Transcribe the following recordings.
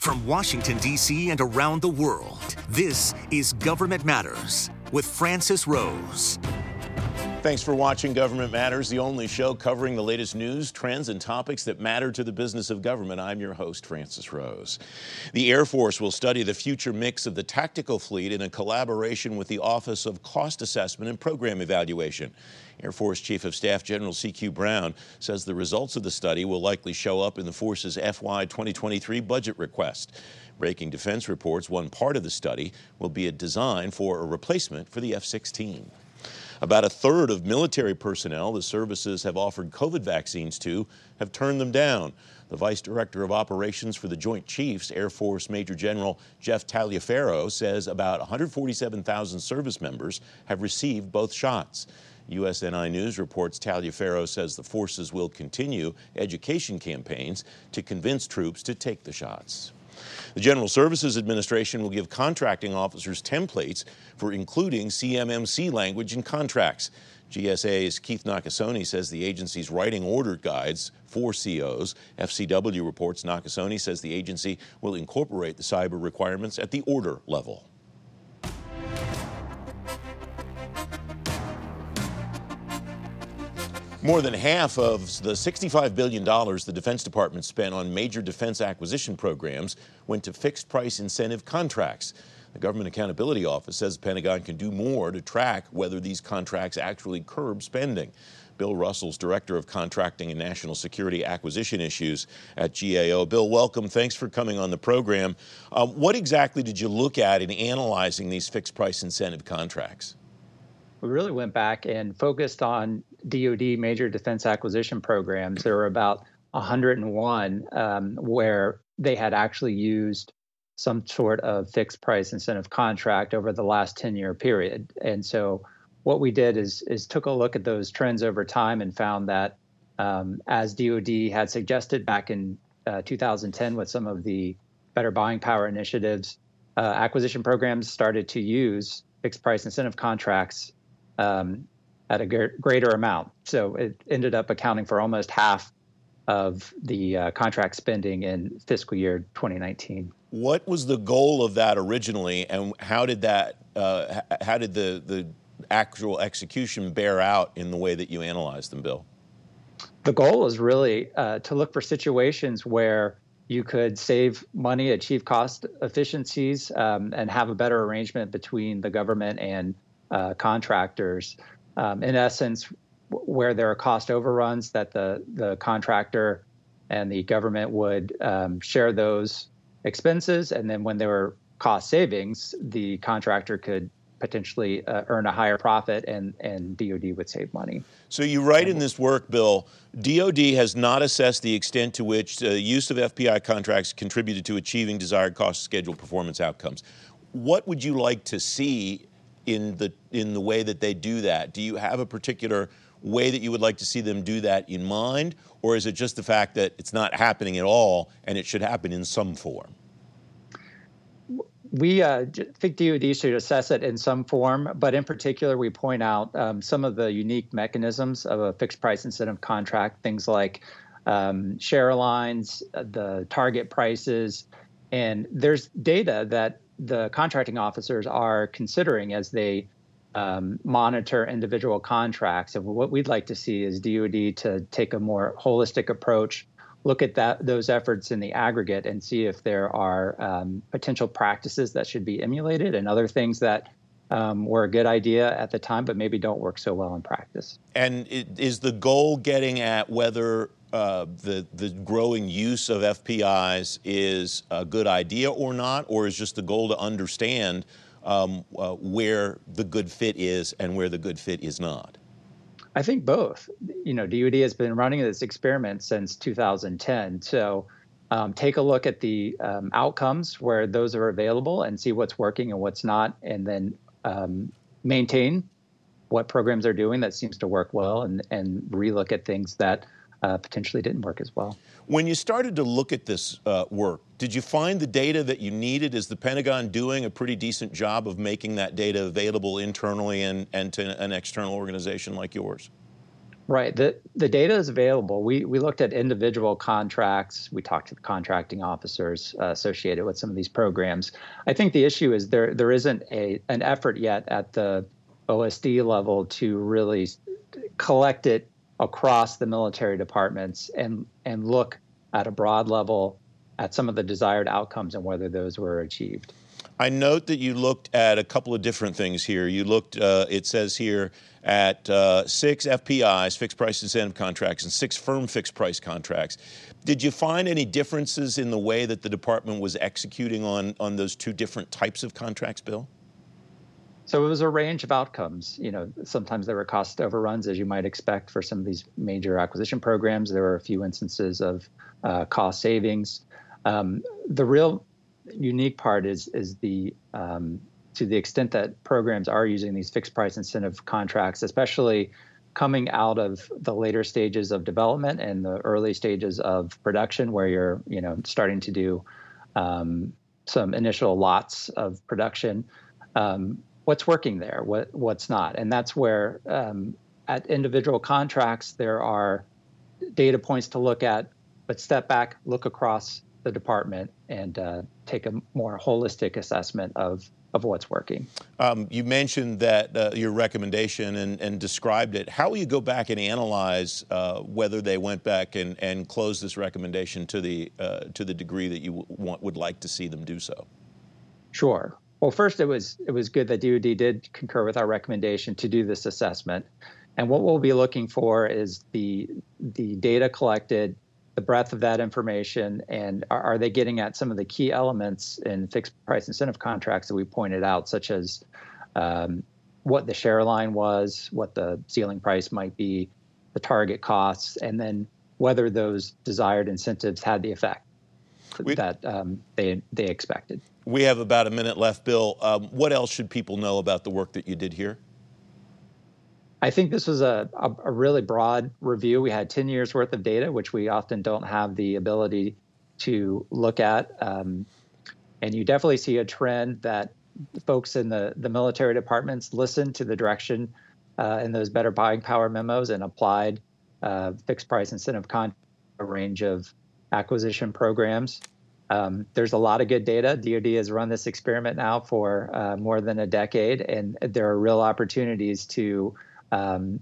From Washington, D.C. and around the world, this is Government Matters with Francis Rose. Thanks for watching Government Matters, the only show covering the latest news, trends, and topics that matter to the business of government. I'm your host, Francis Rose. The Air Force will study the future mix of the tactical fleet in a collaboration with the Office of Cost Assessment and Program Evaluation. Air Force Chief of Staff General C.Q. Brown says the results of the study will likely show up in the force's FY 2023 budget request. Breaking Defense reports one part of the study will be a design for a replacement for the F 16. About a third of military personnel the services have offered COVID vaccines to have turned them down. The Vice Director of Operations for the Joint Chiefs, Air Force Major General Jeff Taliaferro, says about 147,000 service members have received both shots. USNI News reports Taliaferro says the forces will continue education campaigns to convince troops to take the shots. The General Services Administration will give contracting officers templates for including CMMC language in contracts. GSA's Keith Nakasone says the agency's writing order guides for COs. FCW reports Nakasone says the agency will incorporate the cyber requirements at the order level. More than half of the $65 billion the Defense Department spent on major defense acquisition programs went to fixed price incentive contracts. The Government Accountability Office says the Pentagon can do more to track whether these contracts actually curb spending. Bill Russell's Director of Contracting and National Security Acquisition Issues at GAO. Bill, welcome. Thanks for coming on the program. Uh, what exactly did you look at in analyzing these fixed price incentive contracts? We really went back and focused on DoD major defense acquisition programs. There were about 101 um, where they had actually used some sort of fixed price incentive contract over the last 10 year period. And so what we did is is took a look at those trends over time and found that um, as DoD had suggested back in uh, 2010 with some of the better buying power initiatives, uh, acquisition programs started to use fixed price incentive contracts um, at a greater amount. So it ended up accounting for almost half of the uh, contract spending in fiscal year 2019. What was the goal of that originally, and how did that uh, how did the the actual execution bear out in the way that you analyzed them, Bill? The goal is really uh, to look for situations where you could save money, achieve cost efficiencies, um, and have a better arrangement between the government and uh, contractors. Um, in essence, where there are cost overruns, that the the contractor and the government would um, share those expenses, and then when there were cost savings, the contractor could potentially uh, earn a higher profit and, and DoD would save money. So you write in this work, Bill, DoD has not assessed the extent to which the use of FPI contracts contributed to achieving desired cost schedule performance outcomes. What would you like to see in the in the way that they do that? Do you have a particular way that you would like to see them do that in mind, or is it just the fact that it's not happening at all and it should happen in some form? We uh, think DoD should assess it in some form, but in particular, we point out um, some of the unique mechanisms of a fixed price incentive contract, things like um, share lines, uh, the target prices, and there's data that the contracting officers are considering as they um, monitor individual contracts. And what we'd like to see is DoD to take a more holistic approach, look at that those efforts in the aggregate, and see if there are um, potential practices that should be emulated and other things that um, were a good idea at the time, but maybe don't work so well in practice. And is the goal getting at whether uh, the the growing use of FPIs is a good idea or not, or is just the goal to understand um, uh, where the good fit is and where the good fit is not? I think both. You know, DoD has been running this experiment since 2010, so. Um, take a look at the um, outcomes where those are available and see what's working and what's not, and then um, maintain what programs are doing that seems to work well and, and relook at things that uh, potentially didn't work as well. When you started to look at this uh, work, did you find the data that you needed? Is the Pentagon doing a pretty decent job of making that data available internally and, and to an external organization like yours? Right. The the data is available. We we looked at individual contracts. We talked to the contracting officers uh, associated with some of these programs. I think the issue is there there isn't a an effort yet at the OSD level to really collect it across the military departments and and look at a broad level at some of the desired outcomes and whether those were achieved. I note that you looked at a couple of different things here. You looked, uh, it says here, at uh, six FPIs, fixed price incentive contracts, and six firm fixed price contracts. Did you find any differences in the way that the department was executing on, on those two different types of contracts, Bill? So it was a range of outcomes. You know, sometimes there were cost overruns, as you might expect for some of these major acquisition programs. There were a few instances of uh, cost savings. Um, the real unique part is is the um, to the extent that programs are using these fixed price incentive contracts, especially coming out of the later stages of development and the early stages of production, where you're you know starting to do um, some initial lots of production. Um, what's working there? What what's not? And that's where um, at individual contracts there are data points to look at, but step back, look across the department and uh, take a more holistic assessment of of what's working. Um, you mentioned that uh, your recommendation and, and, described it. How will you go back and analyze uh, whether they went back and, and closed this recommendation to the uh, to the degree that you want, would like to see them do so? Sure. Well, first, it was it was good that DoD did concur with our recommendation to do this assessment, and what we'll be looking for is the the data collected the breadth of that information and are, are, they getting at some of the key elements in fixed price incentive contracts that we pointed out such as um, what the share line was what the ceiling price might be the target costs and then whether those desired incentives had the effect we, that um, they they expected we have about a minute left bill um, what else should people know about the work that you did here I think this was a, a, a, really broad review. We had 10 years worth of data, which we often don't have the ability to look at. Um, and you definitely see a trend that folks in the, the military departments listened to the direction uh, in those better buying power memos and applied uh, fixed price incentive contract a range of acquisition programs. Um, there's a lot of good data. DoD has run this experiment now for uh, more than a decade, and there are real opportunities to um,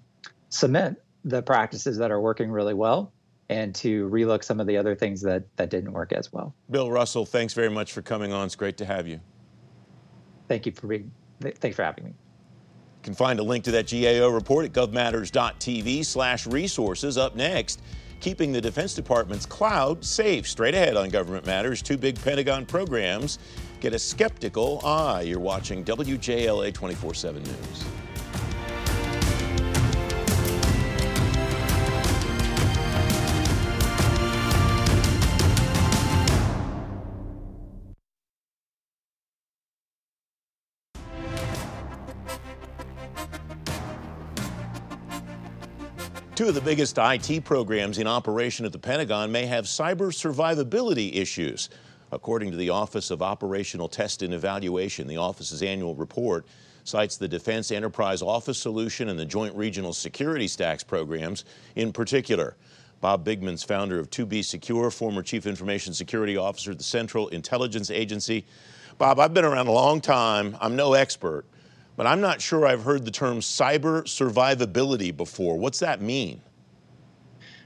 cement the practices that are working really well and to relook some of the other things that that didn't work as well. Bill Russell, thanks very much for coming on. It's great to have you. Thank you for being. Thanks for having me. You can find a link to that GAO report at govmatters.tv/resources. Up next, keeping the Defense Department's cloud safe. Straight ahead on Government Matters, two big Pentagon programs get a skeptical eye. You're watching WJLA 24/7 News. Two of the biggest IT programs in operation at the Pentagon may have cyber survivability issues. According to the Office of Operational Test and Evaluation, the office's annual report cites the Defense Enterprise Office Solution and the Joint Regional Security Stacks programs in particular. Bob Bigman's, founder of 2BSecure, former Chief Information Security Officer at the Central Intelligence Agency. Bob, I've been around a long time. I'm no expert, but I'm not sure I've heard the term cyber survivability before. What's that mean?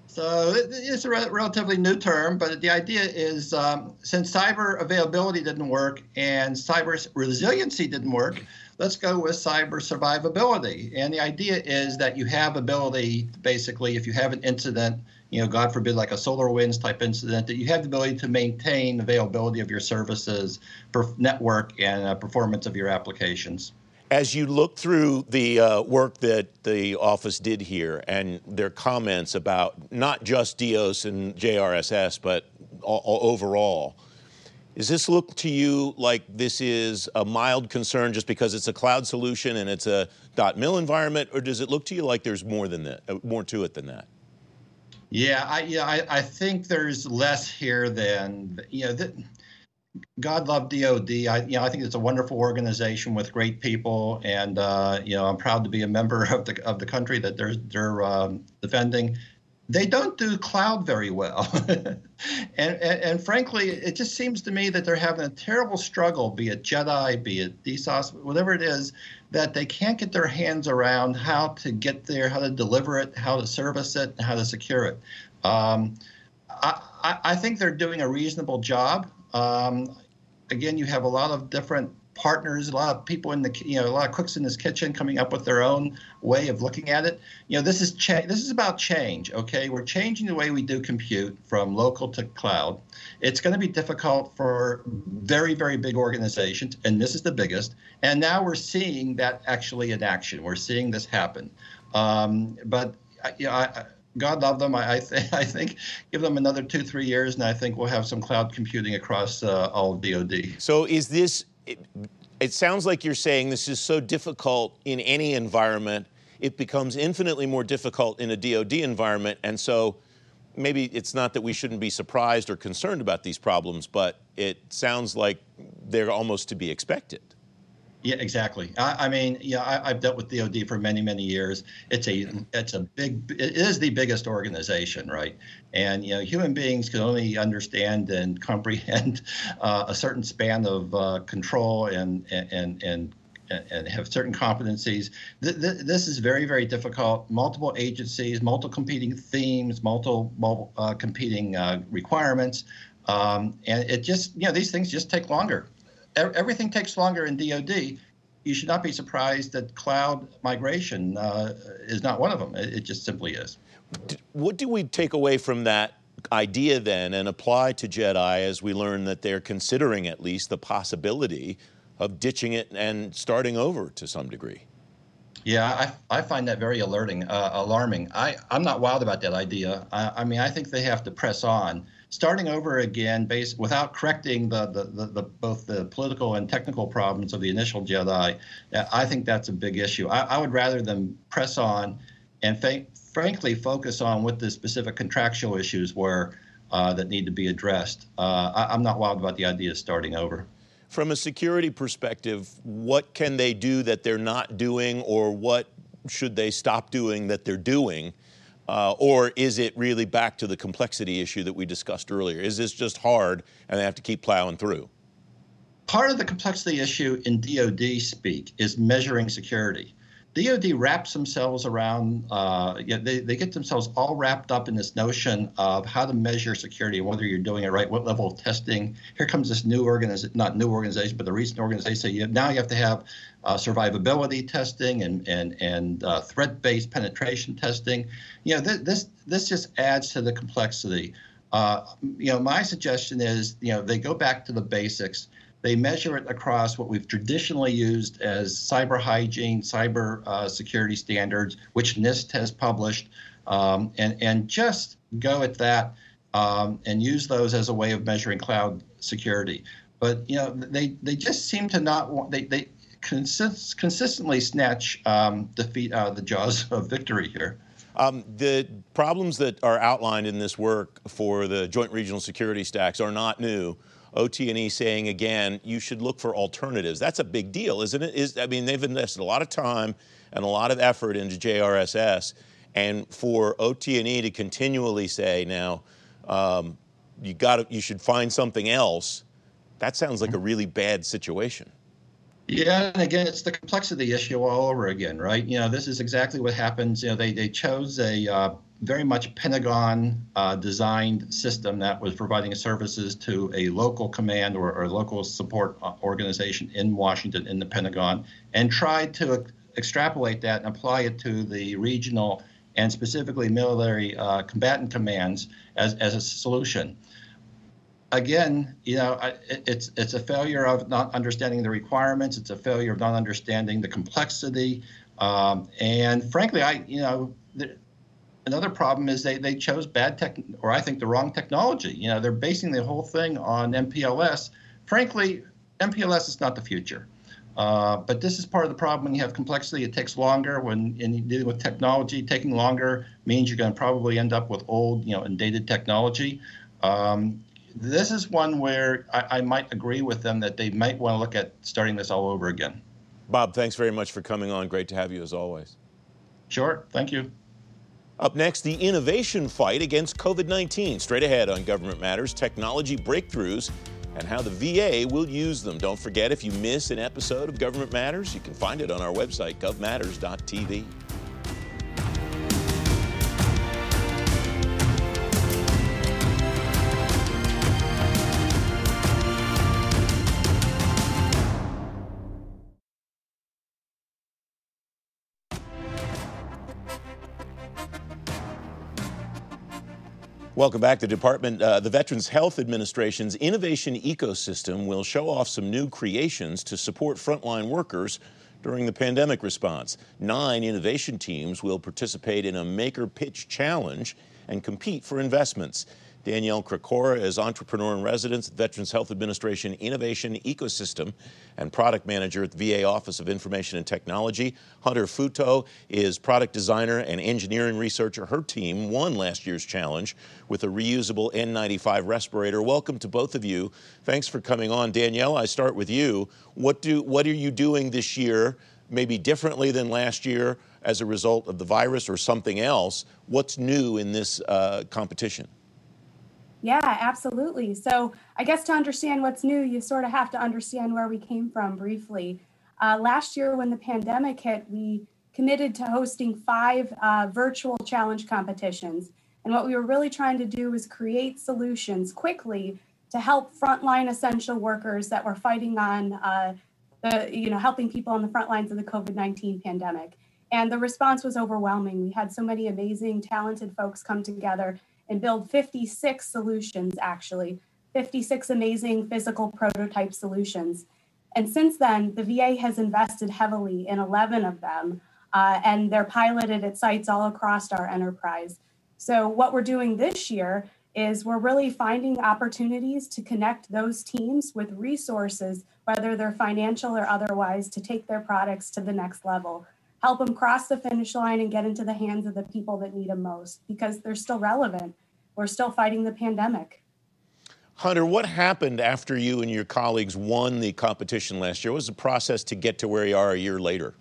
So it's a re- relatively new term, but the idea is um, since cyber availability didn't work and cyber resiliency didn't work, let's go with cyber survivability. And the idea is that you have ability, basically, if you have an incident, you know, God forbid, like a SolarWinds type incident, that you have the ability to maintain availability of your services, network, and uh, performance of your applications. As you look through the uh, work that the office did here and their comments about not just DEOS and JRSS, but all, all overall, does this look to you like this is a mild concern just because it's a cloud solution and it's a .mil environment, or does it look to you like there's more than that, uh, more to it than that? Yeah, I, yeah, I, I think there's less here than you know. God love DoD. I, you know, I think it's a wonderful organization with great people, and uh, you know, I'm proud to be a member of the of the country that they're they're um, defending. They don't do cloud very well, and, and, and frankly, it just seems to me that they're having a terrible struggle, be it JEDI, be it DEOS, whatever it is, that they can't get their hands around how to get there, how to deliver it, how to service it, and how to secure it. Um, I, I, think they're doing a reasonable job. Um, again, you have a lot of different partners, a lot of people in the, you know, a lot of cooks in this kitchen coming up with their own way of looking at it. You know, this is cha- this is about change. Okay, we're changing the way we do compute from local to cloud. It's going to be difficult for very very big organizations, and this is the biggest. And now we're seeing that actually in action. We're seeing this happen. Um, but you know, I, God love them. I, I, th- I, think give them another two, three years, and I think we'll have some cloud computing across uh, all of DoD. So, is this? It, it sounds like you're saying this is so difficult in any environment. It becomes infinitely more difficult in a DoD environment, and so maybe it's not that we shouldn't be surprised or concerned about these problems, but it sounds like they're almost to be expected. Yeah, exactly. I, I mean, yeah, I, have dealt with DoD for many, many years. It's a, it's a big, it is the biggest organization, right? And you know, human beings can only understand and comprehend uh, a certain span of uh, control and and and and have certain competencies. This is very, very difficult. Multiple agencies, multiple competing themes, multiple, multiple uh, competing uh, requirements, um, and it just, you know, these things just take longer everything takes longer in DoD. You should not be surprised that cloud migration uh, is not one of them. It, it just simply is. What do we take away from that idea then and apply to JEDI as we learn that they're considering at least the possibility of ditching it and starting over to some degree? Yeah, I, I find that very alerting, uh, alarming. I, I'm not wild about that idea. I, I mean, I think they have to press on starting over again based without correcting the, the, the, the, both the political and technical problems of the initial JEDI, I think that's a big issue. I, I would rather them press on and fa- frankly focus on what the specific contractual issues were uh, that need to be addressed. Uh, I, I'm not wild about the idea of starting over. From a security perspective, what can they do that they're not doing, or what should they stop doing that they're doing uh, or is it really back to the complexity issue that we discussed earlier? Is this just hard and they have to keep plowing through? Part of the complexity issue in DoD speak is measuring security. DoD wraps themselves around, uh, they, they get themselves all wrapped up in this notion of how to measure security and whether you're doing it right, what level of testing. Here comes this new organization, not new organization, but the recent organization. You, now you have to have uh, survivability testing and and and uh, threat-based penetration testing. You know, th- this this just adds to the complexity. Uh, you know, my suggestion is, you know, they go back to the basics they measure it across what we've traditionally used as cyber hygiene, cyber uh, security standards, which NIST has published, um, and, and just go at that um, and use those as a way of measuring cloud security. But you know, they, they just seem to not want they, they consist, consistently snatch um, defeat out of the jaws of victory here. Um, the problems that are outlined in this work for the Joint Regional Security Stacks are not new. OT&E saying again, you should look for alternatives. That's a big deal, isn't it? Is I mean, they've invested a lot of time and a lot of effort into JRSS, and for OT&E to continually say now, um, you got you should find something else. That sounds like a really bad situation. Yeah, and again, it's the complexity issue all over again, right? You know, this is exactly what happens. You know, they they chose a uh, very much Pentagon uh, designed system that was providing services to a local command or, or, local support uh, organization in Washington in the Pentagon and tried to extrapolate that and apply it to the regional and specifically military uh, combatant commands as, as a solution. Again, you know, it's it's a failure of not understanding the requirements. It's a failure of not understanding the complexity, um, and frankly, I you know another problem is they, they chose bad tech, or I think the wrong technology. You know, they're basing the whole thing on MPLS. Frankly, MPLS is not the future. Uh, but this is part of the problem when you have complexity. It takes longer when in dealing with technology. Taking longer means you're going to probably end up with old, you know, and dated technology. Um, this is one where I, I might agree with them that they might want to look at starting this all over again. Bob, thanks very much for coming on. Great to have you as always. Sure. Thank you. Up next, the innovation fight against COVID 19. Straight ahead on Government Matters, technology breakthroughs and how the VA will use them. Don't forget, if you miss an episode of Government Matters, you can find it on our website, govmatters.tv. Welcome back. The Department, uh, the Veterans Health Administration's innovation ecosystem will show off some new creations to support frontline workers during the pandemic response. Nine innovation teams will participate in a Maker Pitch Challenge and compete for investments. Danielle Krakora is entrepreneur in residence at Veterans Health Administration Innovation Ecosystem and product manager at the VA Office of Information and Technology. Hunter Futo is product designer and engineering researcher. Her team won last year's challenge with a reusable N95 respirator. Welcome to both of you. Thanks for coming on. Danielle, I start with you. What do what are you doing this year, maybe differently than last year as a result of the virus or something else? What's new in this uh, competition? Yeah, absolutely. So, I guess to understand what's new, you sort of have to understand where we came from briefly. Uh, last year, when the pandemic hit, we committed to hosting five uh, virtual challenge competitions. And what we were really trying to do was create solutions quickly to help frontline essential workers that were fighting on uh, the, you know, helping people on the front lines of the COVID 19 pandemic. And the response was overwhelming. We had so many amazing, talented folks come together and build 56 solutions, actually, 56 amazing physical prototype solutions. And since then, the VA has invested heavily in 11 of them, uh, and they're piloted at sites all across our enterprise. So, what we're doing this year is we're really finding opportunities to connect those teams with resources, whether they're financial or otherwise, to take their products to the next level help them cross the finish line and get into the hands of the people that need them most because they're still relevant. We're still fighting the pandemic. Hunter, what happened after you and your colleagues won the competition last year? What was the process to get to where you are a year later?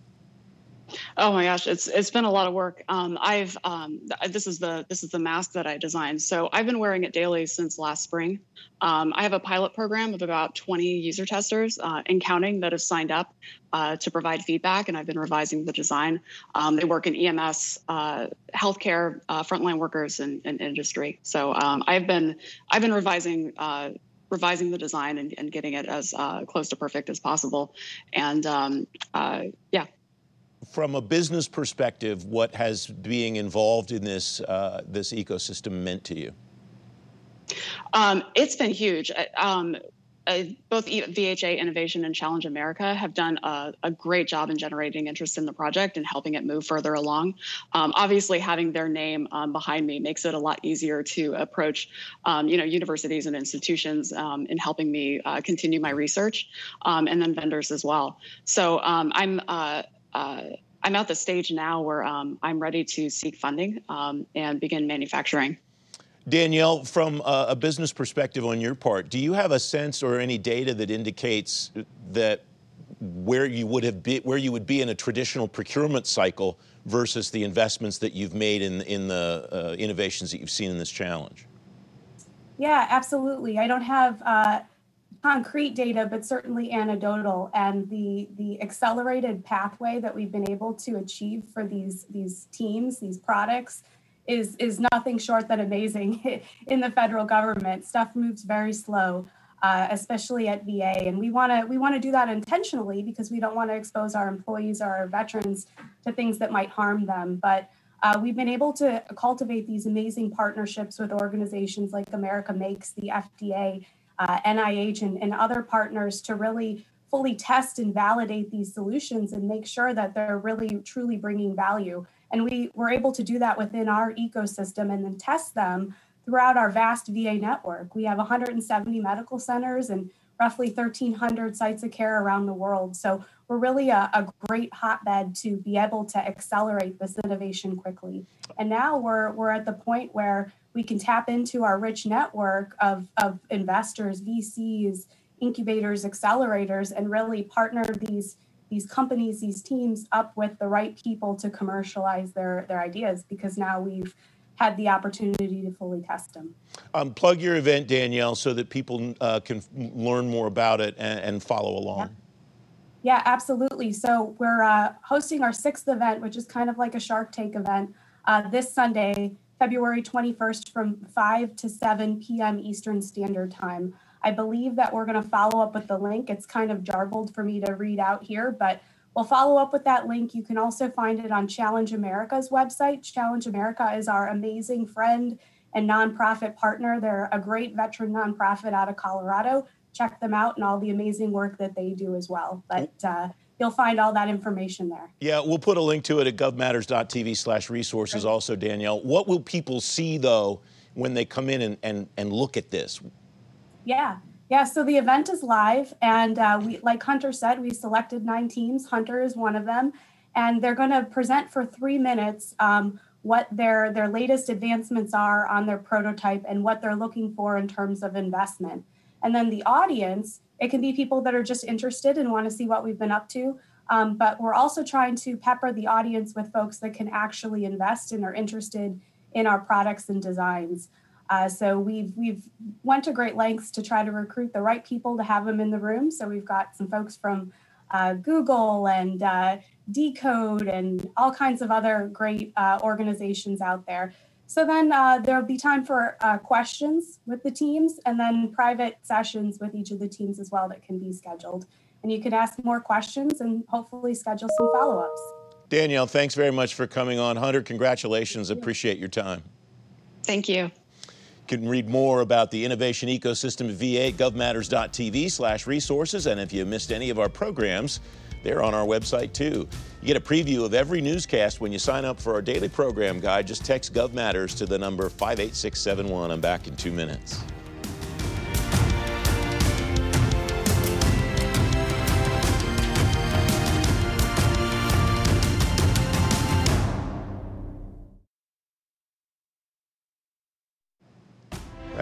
Oh my gosh, it's it's been a lot of work. Um, I've um, this is the this is the mask that I designed. So I've been wearing it daily since last spring. Um, I have a pilot program of about 20 user testers uh, and counting that have signed up uh, to provide feedback, and I've been revising the design. Um, they work in EMS, uh, healthcare, uh, frontline workers, and, and industry. So um, I've been I've been revising uh, revising the design and, and getting it as uh, close to perfect as possible. And um, uh, yeah, from a business perspective, what has being involved in this uh, this ecosystem meant to you? Um, it's been huge. Um, both VHA Innovation and Challenge America have done a, a, great job in generating interest in the project and helping it move further along. Um, obviously, having their name um, behind me makes it a lot easier to approach, um, you know, universities and institutions um, in helping me uh, continue my research, um, and then vendors as well. So um, I'm uh, uh, I'm at the stage now where um, I'm ready to seek funding um, and begin manufacturing. Danielle, from a, a, business perspective on your part, do you have a sense or any data that indicates that where you would have be, where you would be in a traditional procurement cycle versus the investments that you've made in in the uh, innovations that you've seen in this challenge? Yeah, absolutely. I don't have uh, concrete data, but certainly anecdotal. And the the accelerated pathway that we've been able to achieve for these these teams, these products, is is nothing short than amazing. In the federal government, stuff moves very slow, uh, especially at VA, and we want to we want to do that intentionally because we don't want to expose our employees or our veterans to things that might harm them, but. Uh, we've been able to cultivate these amazing partnerships with organizations like America Makes, the FDA, uh, NIH, and, and other partners to really fully test and validate these solutions and make sure that they're really truly bringing value. And we were able to do that within our ecosystem and then test them throughout our vast VA network. We have 170 medical centers and roughly 1,300 sites of care around the world. So we're really a, a, great hotbed to be able to accelerate this innovation quickly. And now we're, we're at the point where we can tap into our rich network of, of investors, VCs, incubators, accelerators, and really partner these these companies, these teams up with the right people to commercialize their their ideas because now we've had the opportunity to fully test them. Um, plug your event, Danielle, so that people uh, can learn more about it and, and follow along. Yeah. Yeah. absolutely. So we're uh, hosting our sixth event, which is kind of like a Shark Tank event, uh, this Sunday, February 21st from 5 to 7 p.m. Eastern Standard Time. I believe that we're going to follow up with the link. It's kind of jarbled for me to read out here, but we'll follow up with that link. You can also find it on Challenge America's website. Challenge America is our amazing friend and nonprofit partner. They're a great veteran nonprofit out of Colorado. Check them out and all the amazing work that they do as well. But uh, you'll find all that information there. Yeah, we'll put a link to it at govmatters.tv slash resources also, Danielle. What will people see, though, when they come in and, and, and look at this? Yeah. Yeah, so the event is live, and uh, we, like Hunter said, we selected nine teams. Hunter is one of them, and they're going to present for three minutes um, what their their latest advancements are on their prototype and what they're looking for in terms of investment. And then the audience, it can be people that are just interested and want to see what we've been up to, um, but we're also trying to pepper the audience with folks that can actually invest and are interested in our products and designs. Uh, so we've we've went to great lengths to try to recruit the right people to have them in the room. So we've got some folks from uh, Google and uh, Decode and all kinds of other great uh, organizations out there. So then uh, there'll be time for uh, questions with the teams and then private sessions with each of the teams as well that can be scheduled. And you can ask more questions and hopefully schedule some follow ups. Danielle, thanks very much for coming on. Hunter, congratulations. Appreciate your time. Thank you. you can read more about the innovation ecosystem at VA at govmatters.tv slash resources. And if you missed any of our programs, they're on our website too. You get a preview of every newscast when you sign up for our daily program guide. Just text GovMatters to the number 58671. I'm back in two minutes.